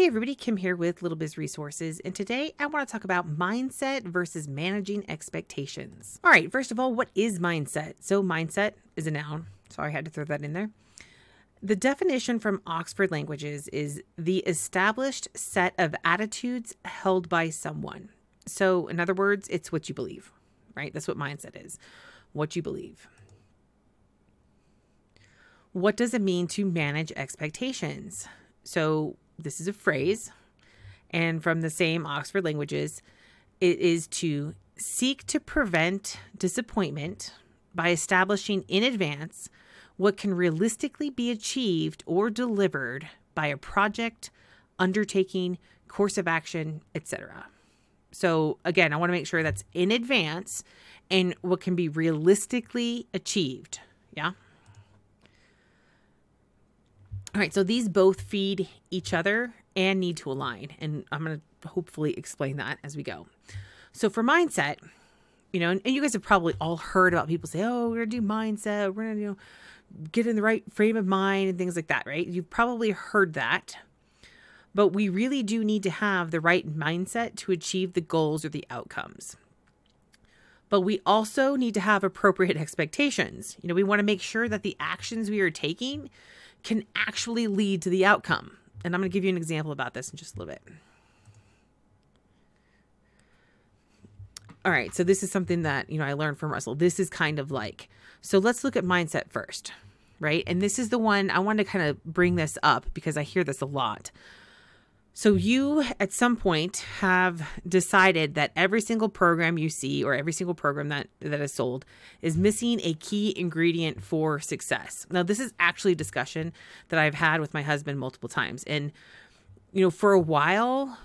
Hey everybody, Kim here with Little Biz Resources, and today I want to talk about mindset versus managing expectations. All right, first of all, what is mindset? So, mindset is a noun. Sorry, I had to throw that in there. The definition from Oxford Languages is the established set of attitudes held by someone. So, in other words, it's what you believe, right? That's what mindset is what you believe. What does it mean to manage expectations? So, this is a phrase, and from the same Oxford languages, it is to seek to prevent disappointment by establishing in advance what can realistically be achieved or delivered by a project, undertaking, course of action, etc. So, again, I want to make sure that's in advance and what can be realistically achieved. Yeah. All right, so these both feed each other and need to align. And I'm going to hopefully explain that as we go. So, for mindset, you know, and, and you guys have probably all heard about people say, oh, we're going to do mindset, we're going to, you know, get in the right frame of mind and things like that, right? You've probably heard that. But we really do need to have the right mindset to achieve the goals or the outcomes. But we also need to have appropriate expectations. You know, we want to make sure that the actions we are taking can actually lead to the outcome. And I'm going to give you an example about this in just a little bit. All right, so this is something that, you know, I learned from Russell. This is kind of like, so let's look at mindset first, right? And this is the one I want to kind of bring this up because I hear this a lot. So you at some point have decided that every single program you see or every single program that that is sold is missing a key ingredient for success. Now this is actually a discussion that I've had with my husband multiple times and you know for a while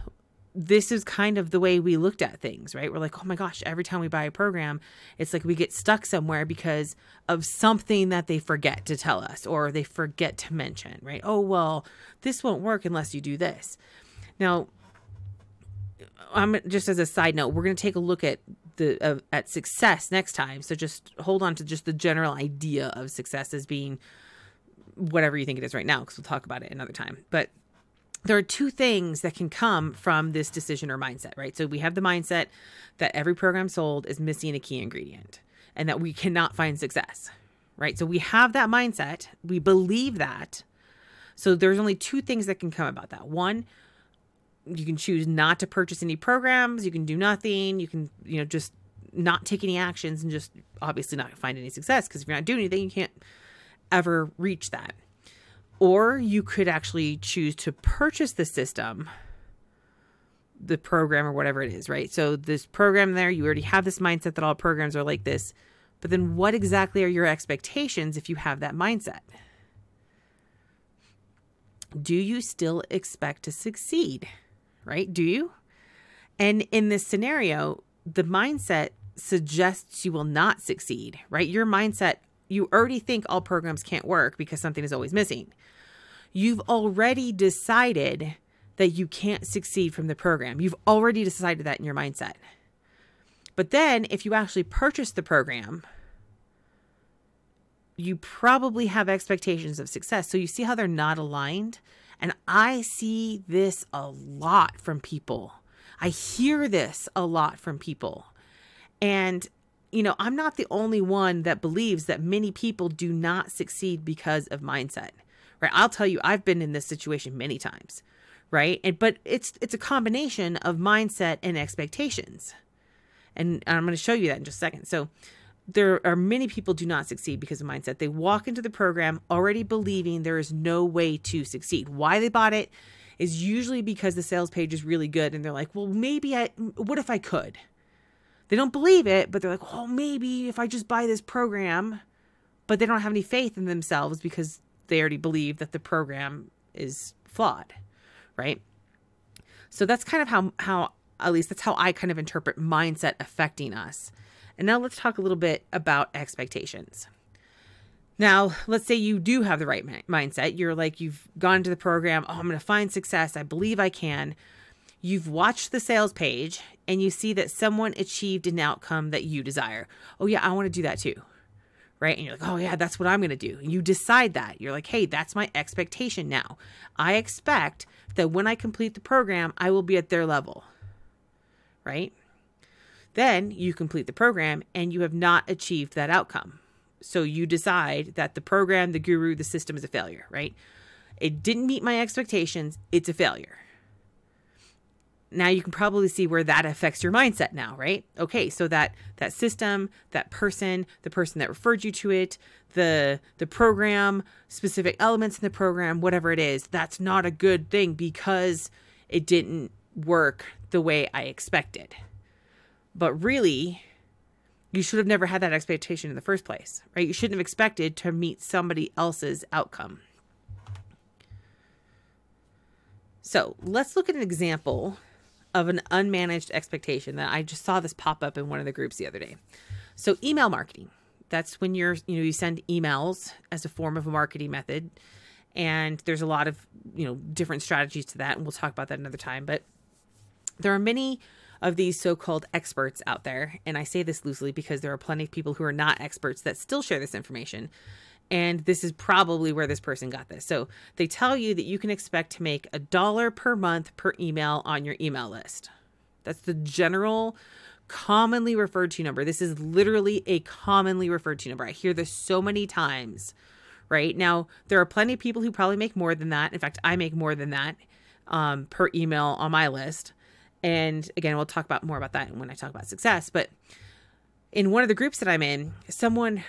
this is kind of the way we looked at things, right? We're like, oh my gosh, every time we buy a program, it's like we get stuck somewhere because of something that they forget to tell us or they forget to mention, right? Oh, well, this won't work unless you do this. Now, I'm just as a side note, we're going to take a look at the uh, at success next time. So just hold on to just the general idea of success as being whatever you think it is right now, because we'll talk about it another time. But there are two things that can come from this decision or mindset, right? So we have the mindset that every program sold is missing a key ingredient and that we cannot find success, right? So we have that mindset, we believe that. So there's only two things that can come about that. One, you can choose not to purchase any programs, you can do nothing, you can, you know, just not take any actions and just obviously not find any success because if you're not doing anything, you can't ever reach that. Or you could actually choose to purchase the system, the program or whatever it is, right? So this program there, you already have this mindset that all programs are like this. But then what exactly are your expectations if you have that mindset? Do you still expect to succeed? Right? Do you? And in this scenario, the mindset suggests you will not succeed, right? Your mindset you already think all programs can't work because something is always missing. You've already decided that you can't succeed from the program. You've already decided that in your mindset. But then if you actually purchase the program, you probably have expectations of success. So you see how they're not aligned? And I see this a lot from people. I hear this a lot from people. And you know, I'm not the only one that believes that many people do not succeed because of mindset. Right? I'll tell you I've been in this situation many times, right? And but it's it's a combination of mindset and expectations. And I'm going to show you that in just a second. So there are many people do not succeed because of mindset. They walk into the program already believing there is no way to succeed. Why they bought it is usually because the sales page is really good and they're like, "Well, maybe I what if I could?" They don't believe it, but they're like, oh, maybe if I just buy this program, but they don't have any faith in themselves because they already believe that the program is flawed, right? So that's kind of how how at least that's how I kind of interpret mindset affecting us. And now let's talk a little bit about expectations. Now, let's say you do have the right mindset. You're like, you've gone to the program. Oh, I'm going to find success. I believe I can. You've watched the sales page and you see that someone achieved an outcome that you desire. Oh, yeah, I want to do that too. right? And you're like, oh, yeah, that's what I'm going to do. And you decide that. You're like, hey, that's my expectation now. I expect that when I complete the program, I will be at their level, right? Then you complete the program and you have not achieved that outcome. So you decide that the program, the guru, the system is a failure, right? It didn't meet my expectations. It's a failure now you can probably see where that affects your mindset now right okay so that that system that person the person that referred you to it the the program specific elements in the program whatever it is that's not a good thing because it didn't work the way i expected but really you should have never had that expectation in the first place right you shouldn't have expected to meet somebody else's outcome so let's look at an example of an unmanaged expectation that I just saw this pop up in one of the groups the other day. So email marketing. That's when you're, you know, you send emails as a form of a marketing method. And there's a lot of, you know, different strategies to that. And we'll talk about that another time. But there are many of these so called experts out there. And I say this loosely because there are plenty of people who are not experts that still share this information. And this is probably where this person got this. So they tell you that you can expect to make a dollar per month per email on your email list. That's the general commonly referred to number. This is literally a commonly referred to number. I hear this so many times, right? Now, there are plenty of people who probably make more than that. In fact, I make more than that um, per email on my list. And again, we'll talk about more about that when I talk about success. But in one of the groups that I'm in, someone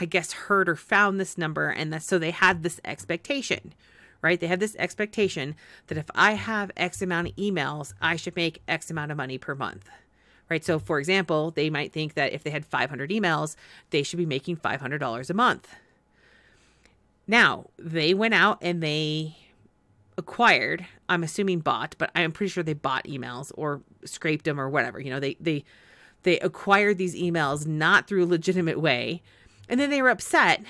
I guess, heard or found this number. And that, so they had this expectation, right? They had this expectation that if I have X amount of emails, I should make X amount of money per month, right? So, for example, they might think that if they had 500 emails, they should be making $500 a month. Now, they went out and they acquired, I'm assuming bought, but I'm pretty sure they bought emails or scraped them or whatever. You know, they, they, they acquired these emails not through a legitimate way and then they were upset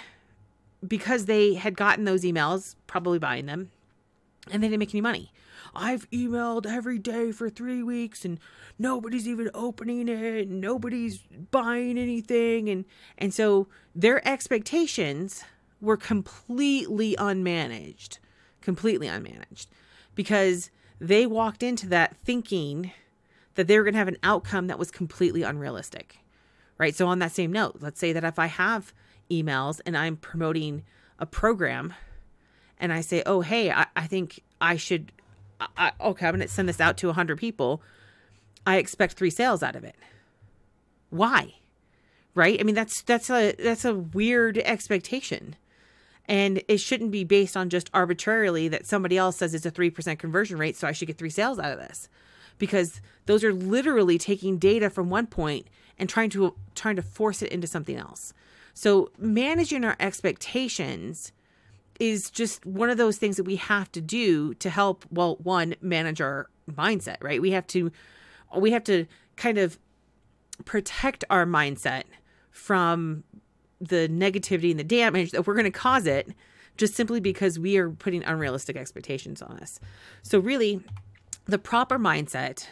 because they had gotten those emails, probably buying them, and they didn't make any money. I've emailed every day for three weeks and nobody's even opening it, and nobody's buying anything. And and so their expectations were completely unmanaged. Completely unmanaged. Because they walked into that thinking that they were going to have an outcome that was completely unrealistic right? So, on that same note, let's say that if I have emails and I'm promoting a program and I say, oh, hey, I, I think I should, I, okay, I'm going to send this out to 100 people. I expect three sales out of it. Why? Right? I mean, that's that's a that's a weird expectation. And it shouldn't be based on just arbitrarily that somebody else says it's a 3% conversion rate, so I should get three sales out of this. Because those are literally taking data from one point and trying to trying to force it into something else. So managing our expectations is just one of those things that we have to do to help well one manage our mindset, right? We have to we have to kind of protect our mindset from the negativity and the damage that we're going to cause it just simply because we are putting unrealistic expectations on us. So really the proper mindset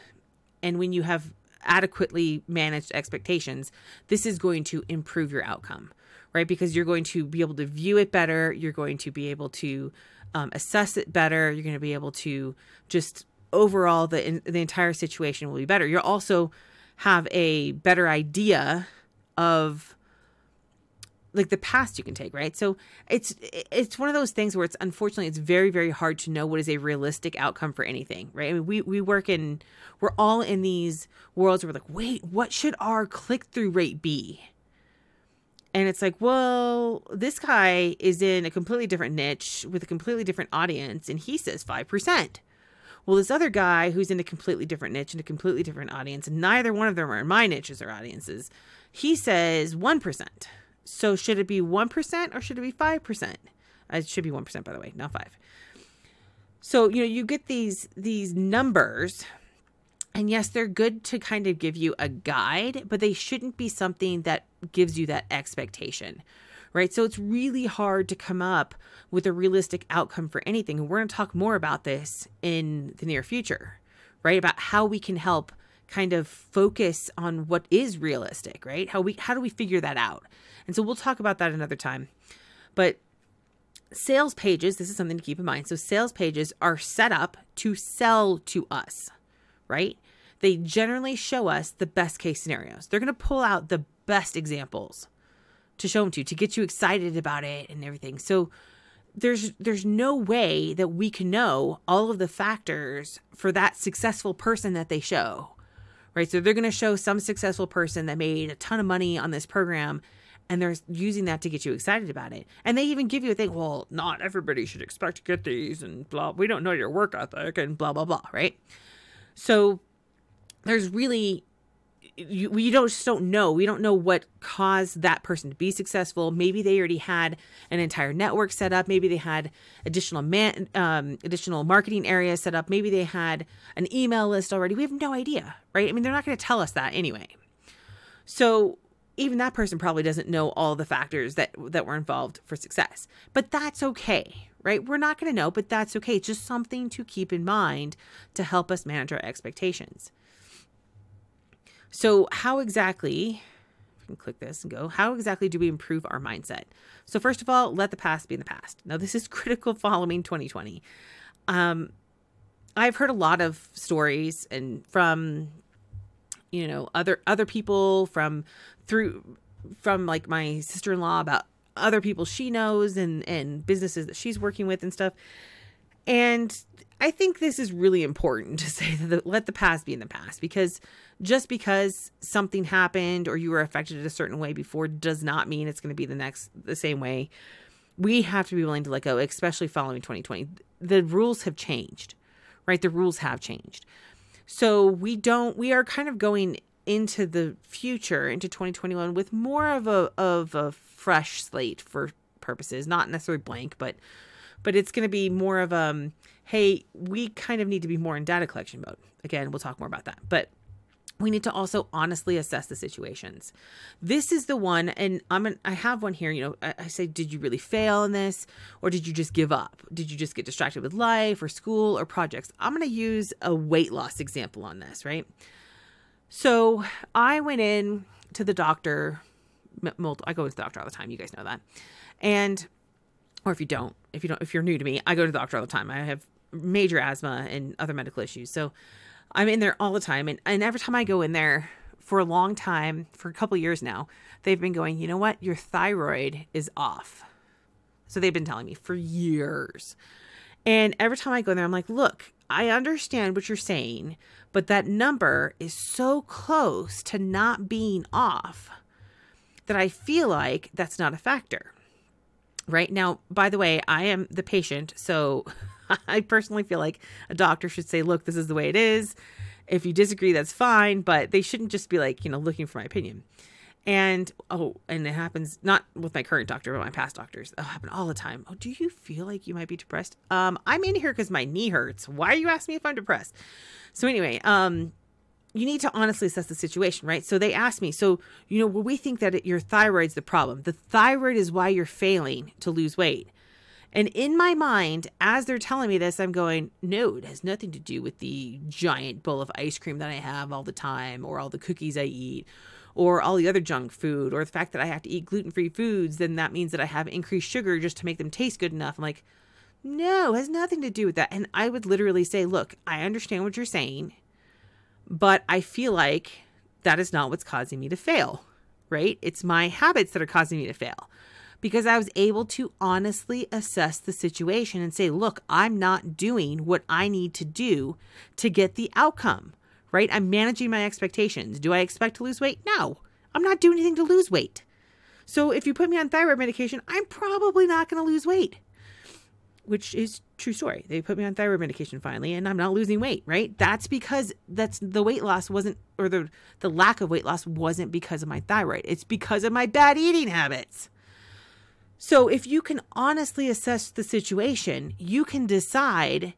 and when you have adequately managed expectations, this is going to improve your outcome, right? Because you're going to be able to view it better. You're going to be able to um, assess it better. You're going to be able to just overall the the entire situation will be better. You'll also have a better idea of like the past you can take right? So it's it's one of those things where it's unfortunately it's very very hard to know what is a realistic outcome for anything right? I mean we we work in we're all in these worlds where we're like wait what should our click-through rate be? And it's like well this guy is in a completely different niche with a completely different audience and he says 5% well this other guy who's in a completely different niche and a completely different audience and neither one of them are in my niches or audiences he says 1% so should it be 1% or should it be 5%? Uh, it should be 1% by the way, not 5. So, you know, you get these these numbers and yes, they're good to kind of give you a guide, but they shouldn't be something that gives you that expectation. Right? So it's really hard to come up with a realistic outcome for anything. And we're going to talk more about this in the near future, right? About how we can help kind of focus on what is realistic, right? How we how do we figure that out? And so we'll talk about that another time. But sales pages, this is something to keep in mind. So sales pages are set up to sell to us, right? They generally show us the best case scenarios. They're going to pull out the best examples to show them to you to get you excited about it and everything. So there's there's no way that we can know all of the factors for that successful person that they show. Right? So they're going to show some successful person that made a ton of money on this program and they're using that to get you excited about it. And they even give you a thing, well, not everybody should expect to get these and blah. We don't know your work ethic and blah blah blah, right? So there's really you, we don't just don't know. We don't know what caused that person to be successful. Maybe they already had an entire network set up. Maybe they had additional man, um, additional marketing areas set up. Maybe they had an email list already. We have no idea, right? I mean, they're not going to tell us that anyway. So even that person probably doesn't know all the factors that that were involved for success. But that's okay, right? We're not going to know, but that's okay. It's just something to keep in mind to help us manage our expectations. So, how exactly, I can click this and go, how exactly do we improve our mindset? So, first of all, let the past be in the past. Now, this is critical following 2020. Um, I've heard a lot of stories and from you know other other people from through from like my sister-in-law about other people she knows and and businesses that she's working with and stuff and i think this is really important to say that let the past be in the past because just because something happened or you were affected a certain way before does not mean it's going to be the next the same way. We have to be willing to let go especially following 2020 the rules have changed right? The rules have changed. So we don't we are kind of going into the future into 2021 with more of a of a fresh slate for purposes not necessarily blank but but it's going to be more of um hey we kind of need to be more in data collection mode again we'll talk more about that but we need to also honestly assess the situations. This is the one, and I'm an, I have one here. You know, I, I, say, did you really fail in this, or did you just give up? Did you just get distracted with life or school or projects? I'm going to use a weight loss example on this, right? So I went in to the doctor. I go to the doctor all the time. You guys know that, and or if you don't, if you don't, if you're new to me, I go to the doctor all the time. I have major asthma and other medical issues, so I'm in there all the time. And, and every time I go in there for a long time, for a couple years now, they've been going, you know what? Your thyroid is off. So they've been telling me for years. And every time I go in there, I'm like, look, I understand what you're saying, but that number is so close to not being off that I feel like that's not a factor. Right now, by the way, I am the patient. So I personally feel like a doctor should say, look, this is the way it is. If you disagree, that's fine, but they shouldn't just be like, you know, looking for my opinion. And oh, and it happens not with my current doctor, but my past doctors. It'll happen all the time. Oh, do you feel like you might be depressed? Um, I'm in here because my knee hurts. Why are you asking me if I'm depressed? So anyway, um, you need to honestly assess the situation, right? So they asked me, so you know, well, we think that it, your thyroid's the problem. The thyroid is why you're failing to lose weight. And in my mind, as they're telling me this, I'm going, no, it has nothing to do with the giant bowl of ice cream that I have all the time, or all the cookies I eat, or all the other junk food, or the fact that I have to eat gluten free foods. Then that means that I have increased sugar just to make them taste good enough. I'm like, no, it has nothing to do with that. And I would literally say, look, I understand what you're saying, but I feel like that is not what's causing me to fail, right? It's my habits that are causing me to fail because I was able to honestly assess the situation and say, look, I'm not doing what I need to do to get the outcome, right? I'm managing my expectations. Do I expect to lose weight? No, I'm not doing anything to lose weight. So if you put me on thyroid medication, I'm probably not going to lose weight, which is true story. They put me on thyroid medication finally, and I'm not losing weight, right? That's because that's the weight loss wasn't, or the the lack of weight loss wasn't because of my thyroid. It's because of my bad eating habits. So if you can honestly assess the situation, you can decide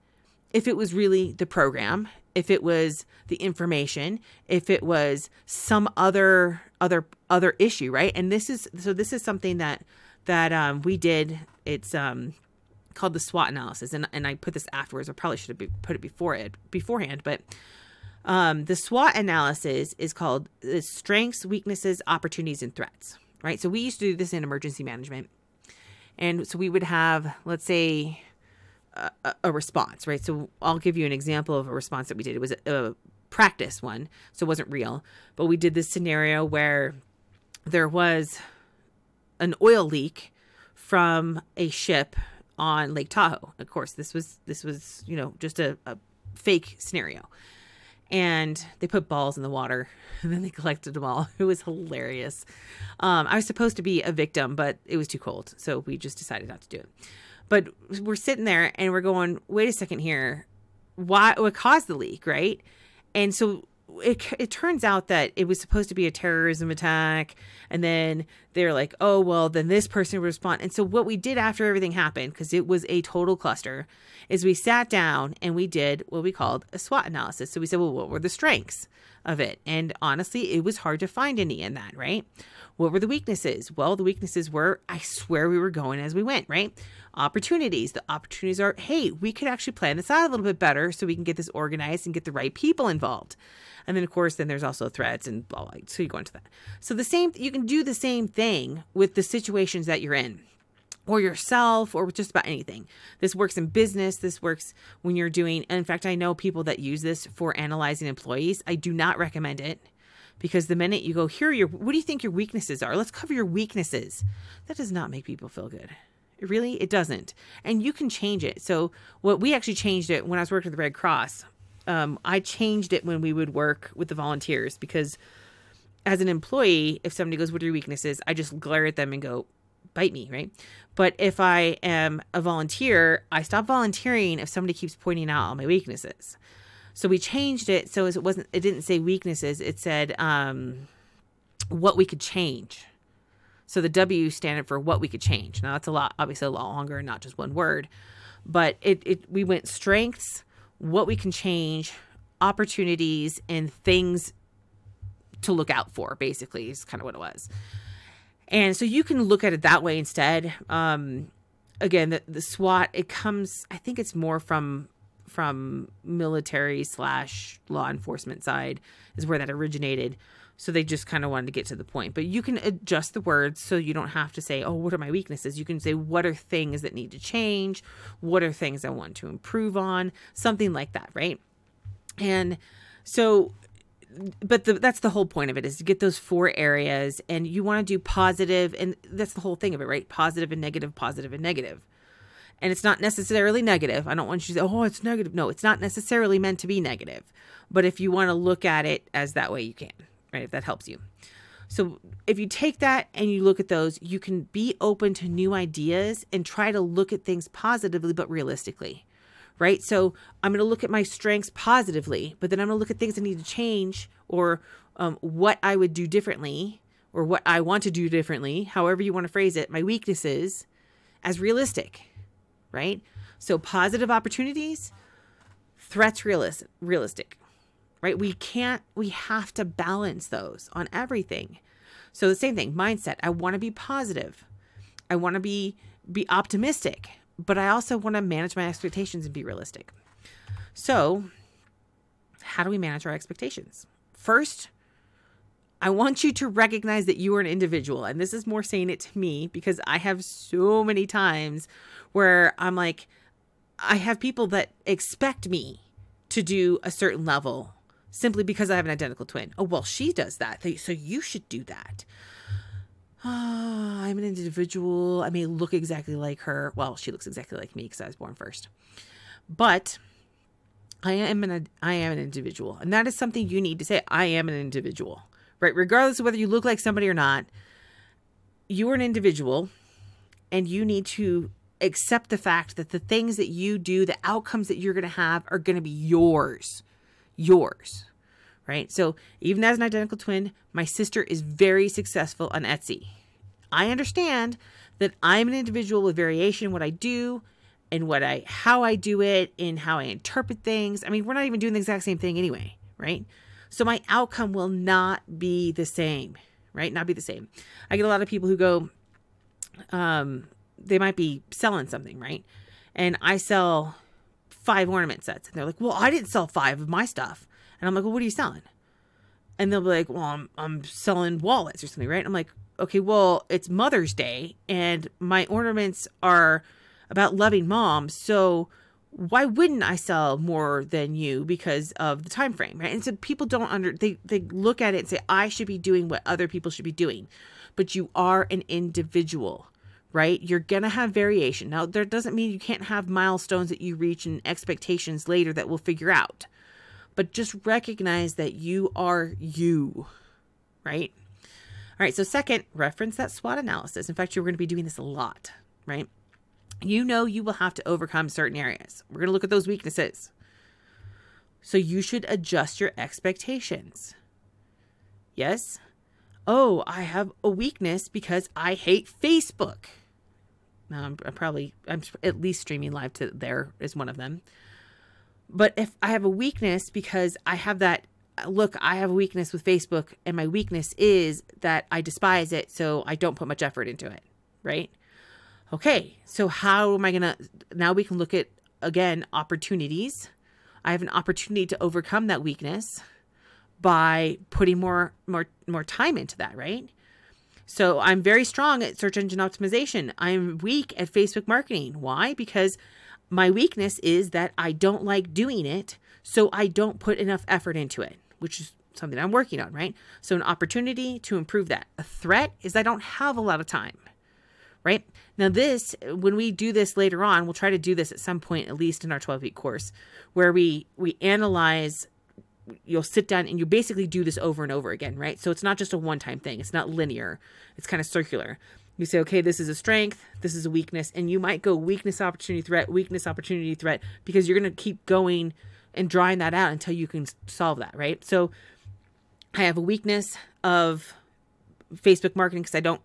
if it was really the program, if it was the information, if it was some other other other issue, right? And this is so this is something that that um, we did. It's um, called the SWOT analysis, and and I put this afterwards. I probably should have put it before it beforehand, but Um, the SWOT analysis is called the strengths, weaknesses, opportunities, and threats. Right. So we used to do this in emergency management, and so we would have, let's say, a, a response. Right. So I'll give you an example of a response that we did. It was a, a practice one, so it wasn't real, but we did this scenario where there was an oil leak from a ship on Lake Tahoe. Of course, this was this was you know just a, a fake scenario, and they put balls in the water and then they collected them all. It was hilarious. Um, I was supposed to be a victim, but it was too cold, so we just decided not to do it. But we're sitting there and we're going, wait a second here, why? What caused the leak, right? And so it, it turns out that it was supposed to be a terrorism attack and then they're like oh well then this person would respond. And so what we did after everything happened because it was a total cluster is we sat down and we did what we called a swot analysis. So we said well what were the strengths of it? And honestly it was hard to find any in that right? What were the weaknesses? Well the weaknesses were i swear we were going as we went right opportunities the opportunities are hey we could actually plan this out a little bit better so we can get this organized and get the right people involved and then of course, then there's also threats and blah blah. So you go into that. So the same, you can do the same thing with the situations that you're in or yourself or just about anything. This works in business. This works when you're doing, in fact, I know people that use this for analyzing employees. I do not recommend it because the minute you go, here your, what do you think your weaknesses are? Let's cover your weaknesses. That does not make people feel good. It really, it doesn't. And you can change it. So what we actually changed it when I was working at the Red Cross um, I changed it when we would work with the volunteers because as an employee, if somebody goes, What are your weaknesses? I just glare at them and go, Bite me, right? But if I am a volunteer, I stop volunteering if somebody keeps pointing out all my weaknesses. So we changed it so it wasn't it didn't say weaknesses, it said um, what we could change. So the W standard for what we could change. Now that's a lot, obviously a lot longer, not just one word. But it, it we went strengths, what we can change, opportunities, and things to look out for, basically, is kind of what it was. And so you can look at it that way instead. Um, again, the, the SWOT, it comes, I think it's more from from military slash law enforcement side is where that originated. So they just kind of wanted to get to the point. But you can adjust the words so you don't have to say, oh, what are my weaknesses? You can say, what are things that need to change? What are things I want to improve on? Something like that, right? And so but the, that's the whole point of it is to get those four areas and you want to do positive and that's the whole thing of it right positive and negative positive and negative and it's not necessarily negative i don't want you to say oh it's negative no it's not necessarily meant to be negative but if you want to look at it as that way you can right? If that helps you. So if you take that and you look at those, you can be open to new ideas and try to look at things positively but realistically. Right? So I'm going to look at my strengths positively, but then I'm going to look at things I need to change or um, what I would do differently or what I want to do differently, however you want to phrase it, my weaknesses as realistic, right? So positive opportunities, threats realis- realistic right? We can't, we have to balance those on everything. So the same thing, mindset. I want to be positive. I want to be be optimistic, but I also want to manage my expectations and be realistic. So, how do we manage our expectations? First, I want you to recognize that you are an individual. And this is more saying it to me because I have so many times where I'm like, I have people that expect me to do a certain level simply because I have an identical twin. Oh, well, she does that. So you should do that. Oh, I'm an individual. I may look exactly like her. Well, she looks exactly like me because I was born first. But I am an I am an individual, and that is something you need to say. I am an individual, right? Regardless of whether you look like somebody or not, you are an individual, and you need to accept the fact that the things that you do, the outcomes that you're going to have, are going to be yours yours, right? So even as an identical twin, my sister is very successful on Etsy. I understand that I'm an individual with variation what I do and what I how I do it and how I interpret things. I mean, we're not even doing the exact same thing anyway, right? So my outcome will not be the same, right? Not be the same. I get a lot of people who go um they might be selling something, right? And I sell five ornament sets. And they're like, well, I didn't sell five of my stuff. And I'm like, well, what are you selling? And they'll be like, well, I'm, I'm selling wallets or something, right? I'm like, okay, well, it's Mother's Day and my ornaments are about loving mom. So why wouldn't I sell more than you because of the time frame, right? And so people don't under they they look at it and say I should be doing what other people should be doing. But you are an individual, right? You're going to have variation. Now, there doesn't mean you can't have milestones that you reach and expectations later that we'll figure out. But just recognize that you are you, right? All right, so second, reference that SWOT analysis. In fact, you're going to be doing this a lot, right? You know you will have to overcome certain areas. We're going to look at those weaknesses. So you should adjust your expectations. Yes? Oh, I have a weakness because I hate Facebook. I'm, I'm probably I'm at least streaming live to there is one of them. But if I have a weakness because I have that look, I have a weakness with Facebook and my weakness is that I despise it, so I don't put much effort into it, right? Okay, so how am I going to now we can look at again opportunities. I have an opportunity to overcome that weakness by putting more more more time into that, right? So I'm very strong at search engine optimization. I'm weak at Facebook marketing. Why? Because my weakness is that I don't like doing it, so I don't put enough effort into it, which is something I'm working on, right? So an opportunity to improve that. A threat is I don't have a lot of time right? Now, this, when we do this later on, we'll try to do this at some point, at least in our 12 week course, where we, we analyze, you'll sit down and you basically do this over and over again, right? So it's not just a one time thing, it's not linear, it's kind of circular. You say, okay, this is a strength, this is a weakness, and you might go weakness, opportunity, threat, weakness, opportunity, threat, because you're going to keep going and drawing that out until you can solve that, right? So I have a weakness of Facebook marketing because I don't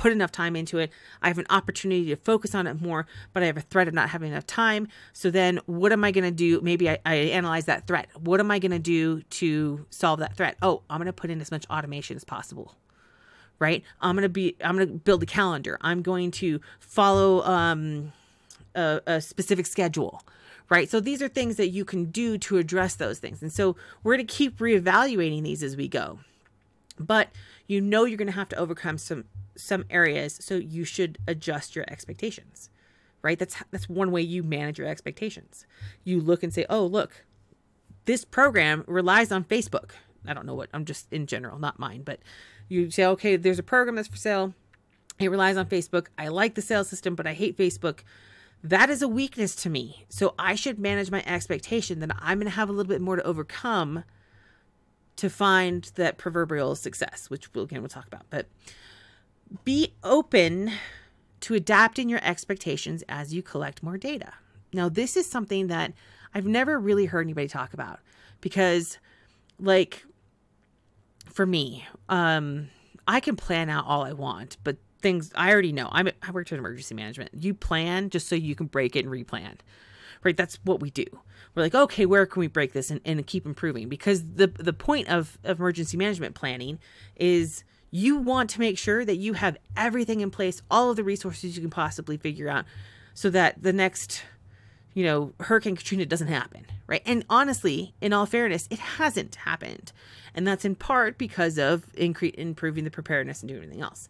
put enough time into it. I have an opportunity to focus on it more, but I have a threat of not having enough time. So then what am I going to do? Maybe I, I analyze that threat. What am I going to do to solve that threat? Oh, I'm going to put in as much automation as possible. Right? I'm going to be, I'm going to build a calendar. I'm going to follow um, a, a specific schedule right? So these are things that you can do to address those things. And so we're going to keep reevaluating these as we go. But you know you're going to have to overcome some some areas, so you should adjust your expectations. Right? That's that's one way you manage your expectations. You look and say, "Oh, look, this program relies on Facebook." I don't know what I'm just in general, not mine, but you say, "Okay, there's a program that's for sale. It relies on Facebook. I like the sales system, but I hate Facebook." That is a weakness to me. So I should manage my expectation that I'm going to have a little bit more to overcome to find that proverbial success, which we'll again we'll talk about. But be open to adapting your expectations as you collect more data. Now, this is something that I've never really heard anybody talk about because, like, for me, um, I can plan out all I want, but things I already know. I'm, I worked in emergency management. You plan just so you can break it and replan, right? That's what we do. We're like, okay, where can we break this and, and keep improving? Because the the point of, of emergency management planning is you want to make sure that you have everything in place, all of the resources you can possibly figure out so that the next, you know, Hurricane Katrina doesn't happen, right? And honestly, in all fairness, it hasn't happened. And that's in part because of incre- improving the preparedness and doing everything else.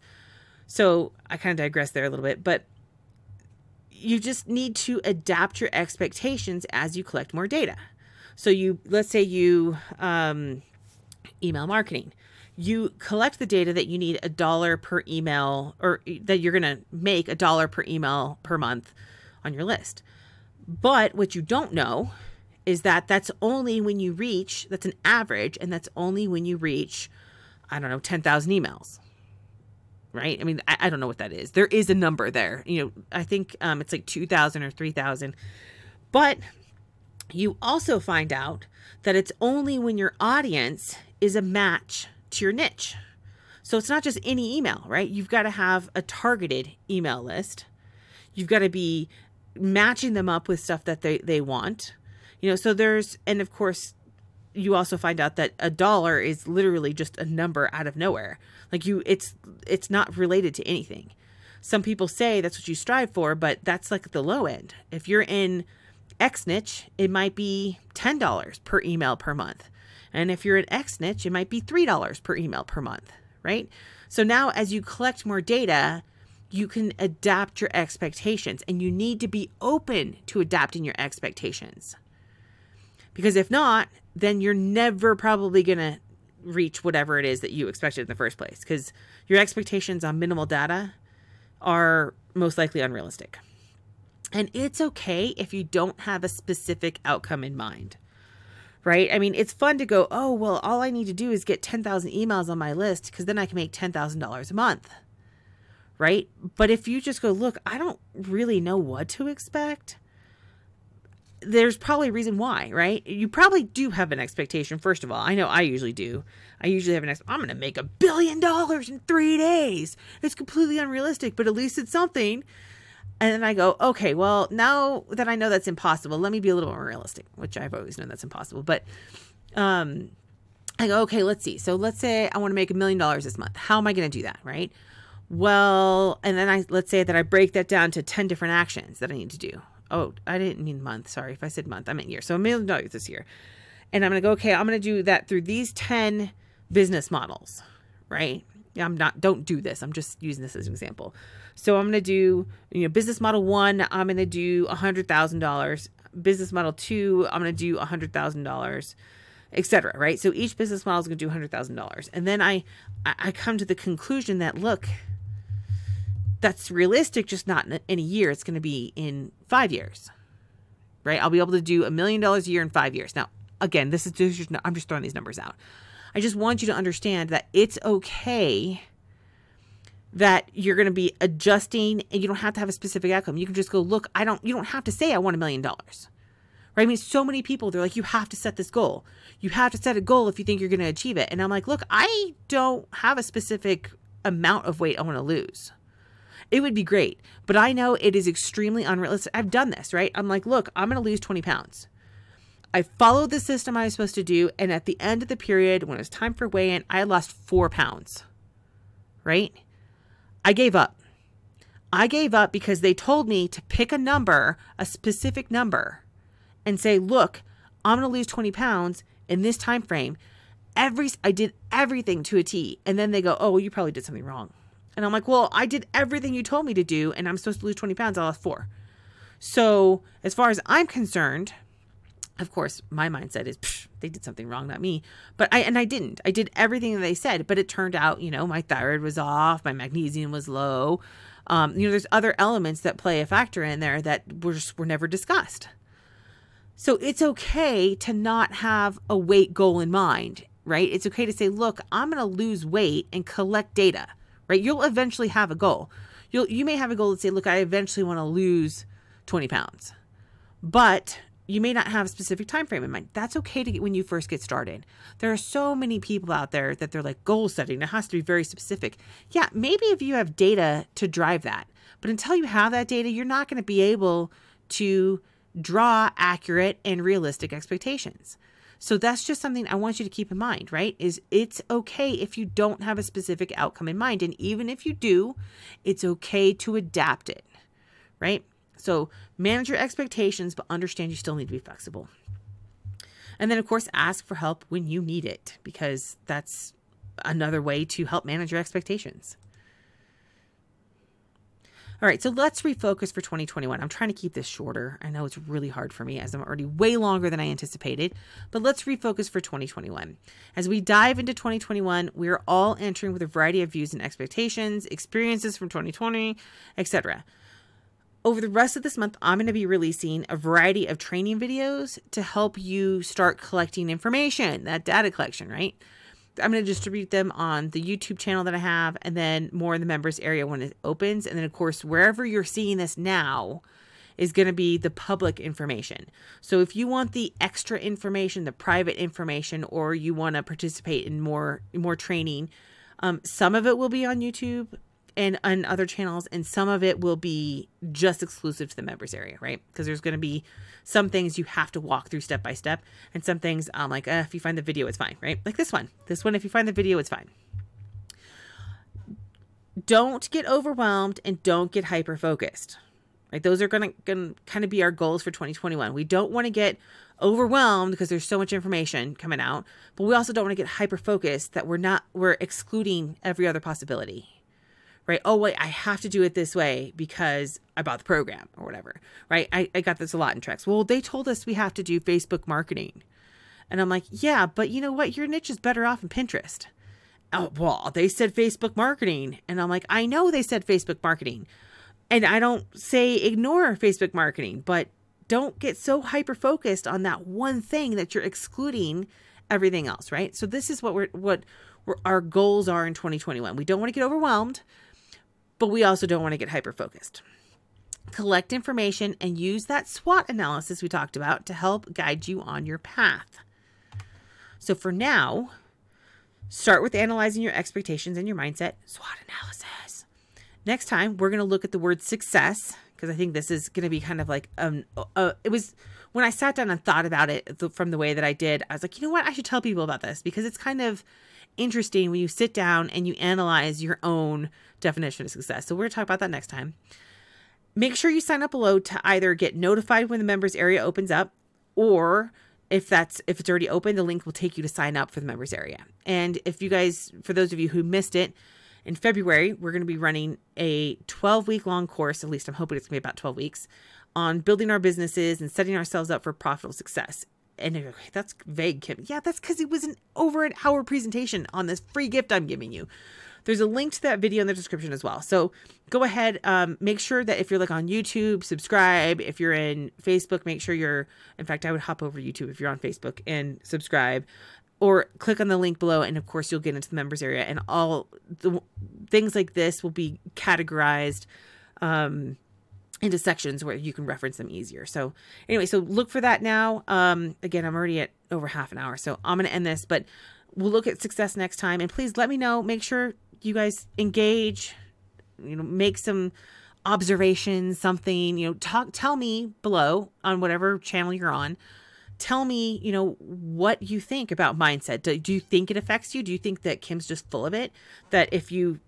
So I kind of digress there a little bit, but you just need to adapt your expectations as you collect more data. So you, let's say you, um, email marketing you collect the data that you need a dollar per email or that you're going to make a dollar per email per month on your list. But what you don't know is that that's only when you reach, that's an average, and that's only when you reach, I don't know, 10,000 emails. Right? I mean, I, I, don't know what that is. There is a number there. You know, I think um, it's like 2,000 or 3,000. But you also find out that it's only when your audience is a match to your niche. So it's not just any email, right? You've got to have a targeted email list. You've got to be matching them up with stuff that they, they want. You know, so there's, and of course, you also find out that a dollar is literally just a number out of nowhere. Like you, it's, it's not related to anything. Some people say that's what you strive for, but that's like the low end. If you're in X niche, it might be $10 per email per month. And if you're an X niche, it might be $3 per email per month, right? So now as you collect more data, you can adapt your expectations and you need to be open to adapting your expectations. Because if not, then you're never probably going to reach whatever it is that you expected in the first place because your expectations on minimal data are most likely unrealistic. And it's okay if you don't have a specific outcome in mind right? I mean, it's fun to go, oh, well, all I need to do is get 10,000 emails on my list because then I can make $10,000 a month, right? But if you just go, look, I don't really know what to expect, there's probably a reason why, right? You probably do have an expectation, first of all. I know I usually do. I usually have an ex- I'm going to make a billion dollars in three days. It's completely unrealistic, but at least it's something. And then I go, okay, well, now that I know that's impossible, let me be a little more realistic, which I've always known that's impossible. But um, I go, okay, let's see. So let's say I want to make a million dollars this month. How am I going to do that? Right. Well, and then I let's say that I break that down to 10 different actions that I need to do. Oh, I didn't mean month. Sorry. If I said month, I meant year. So a million dollars this year. And I'm going to go, okay, I'm going to do that through these 10 business models, right? I'm not, don't do this. I'm just using this as an example. So I'm going to do, you know, business model one, I'm going to do a hundred thousand dollars. Business model two, I'm going to do a hundred thousand dollars, etc. Right. So each business model is going to do a hundred thousand dollars. And then I, I come to the conclusion that, look, that's realistic, just not in a year. It's going to be in five years, right? I'll be able to do a million dollars a year in five years. Now, again, this is just, I'm just throwing these numbers out. I just want you to understand that it's okay that you're going to be adjusting and you don't have to have a specific outcome. You can just go, look, I don't, you don't have to say I want a million dollars. Right? I mean, so many people, they're like, you have to set this goal. You have to set a goal if you think you're going to achieve it. And I'm like, look, I don't have a specific amount of weight I want to lose. It would be great, but I know it is extremely unrealistic. I've done this, right? I'm like, look, I'm going to lose 20 pounds. I followed the system I was supposed to do. And at the end of the period, when it was time for weigh in, I lost four pounds, right? I gave up. I gave up because they told me to pick a number, a specific number, and say, "Look, I'm going to lose 20 pounds in this time frame." Every I did everything to a T, and then they go, "Oh, well, you probably did something wrong." And I'm like, "Well, I did everything you told me to do, and I'm supposed to lose 20 pounds. I lost four. So, as far as I'm concerned, of course, my mindset is they did something wrong, not me. But I and I didn't. I did everything that they said, but it turned out, you know, my thyroid was off, my magnesium was low. Um, you know, there's other elements that play a factor in there that were just were never discussed. So it's okay to not have a weight goal in mind, right? It's okay to say, look, I'm going to lose weight and collect data, right? You'll eventually have a goal. You'll you may have a goal to say, look, I eventually want to lose 20 pounds. But you may not have a specific time frame in mind. That's okay to get when you first get started. There are so many people out there that they're like goal setting. It has to be very specific. Yeah, maybe if you have data to drive that, but until you have that data, you're not going to be able to draw accurate and realistic expectations. So that's just something I want you to keep in mind, right? Is it's okay if you don't have a specific outcome in mind and even if you do, it's okay to adapt it. Right? So manage your expectations, but understand you still need to be flexible. And then, of course, ask for help when you need it, because that's another way to help manage your expectations. All right, so let's refocus for 2021. I'm trying to keep this shorter. I know it's really hard for me as I'm already way longer than I anticipated, but let's refocus for 2021. As we dive into 2021, we're all entering with a variety of views and expectations, experiences from 2020, etc over the rest of this month, I'm going to be releasing a variety of training videos to help you start collecting information, that data collection, right? I'm going to distribute them on the YouTube channel that I have and then more in the members area when it opens. And then, of course, wherever you're seeing this now is going to be the public information. So if you want the extra information, the private information, or you want to participate in more more training, um, some of it will be on YouTube and on other channels and some of it will be just exclusive to the members area right because there's going to be some things you have to walk through step by step and some things i'm like uh, if you find the video it's fine right like this one this one if you find the video it's fine don't get overwhelmed and don't get hyper focused right? Those are going to kind of be our goals for 2021. We don't want to get overwhelmed because there's so much information coming out, but we also don't want to get hyper focused that we're not we're excluding every other possibility. Right? Oh wait, I have to do it this way because I bought the program or whatever. Right? I, I got this a lot in Trex. Well, they told us we have to do Facebook marketing. And I'm like, yeah, but you know what? Your niche is better off in Pinterest. Oh, well, they said Facebook marketing. And I'm like, I know they said Facebook marketing. And I don't say ignore Facebook marketing, but don't get so hyper focused on that one thing that you're excluding everything else, right? So this is what we're what we're, our goals are in 2021. We don't want to get overwhelmed, but we also don't want to get hyper focused. Collect information and use that SWOT analysis we talked about to help guide you on your path. So for now, start with analyzing your expectations and your mindset, SWOT analysis. Next time, we're going to look at the word success because I think this is going to be kind of like um uh, it was when I sat down and thought about it from the way that I did. I was like, you know what, I should tell people about this because it's kind of interesting when you sit down and you analyze your own definition of success. So we're going to talk about that next time. Make sure you sign up below to either get notified when the members area opens up or if that's if it's already open the link will take you to sign up for the members area and if you guys for those of you who missed it in February, we're going to be running a 12 week long course, at least I'm hoping it's going to be about 12 weeks, on building our businesses and setting ourselves up for profitable success. And okay, that's vague, Kim. Yeah, that's because it was an over an hour presentation on this free gift I'm giving you. There's a link to that video in the description as well. So go ahead, um, make sure that if you're like on YouTube, subscribe. If you're in Facebook, make sure you're, in fact, I would hop over YouTube if you're on Facebook and subscribe or click on the link below and of course you'll get into the members area and all the things like this will be categorized um, into sections where you can reference them easier so anyway so look for that now um, again i'm already at over half an hour so i'm going to end this but we'll look at success next time and please let me know make sure you guys engage you know make some observations something you know talk tell me below on whatever channel you're on tell me, you know, what you think about mindset. Do, do you think it affects you? Do you think that Kim's just full of it? That if you,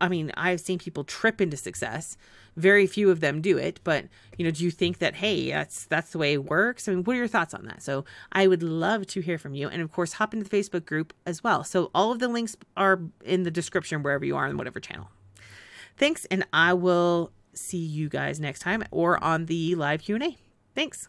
I mean, I've seen people trip into success. Very few of them do it, but you know, do you think that hey, that's that's the way it works? I mean, what are your thoughts on that? So I would love to hear from you, and of course, hop into the Facebook group as well. So all of the links are in the description wherever you are on whatever channel. Thanks, and I will see you guys next time or on the live Q and A. Thanks.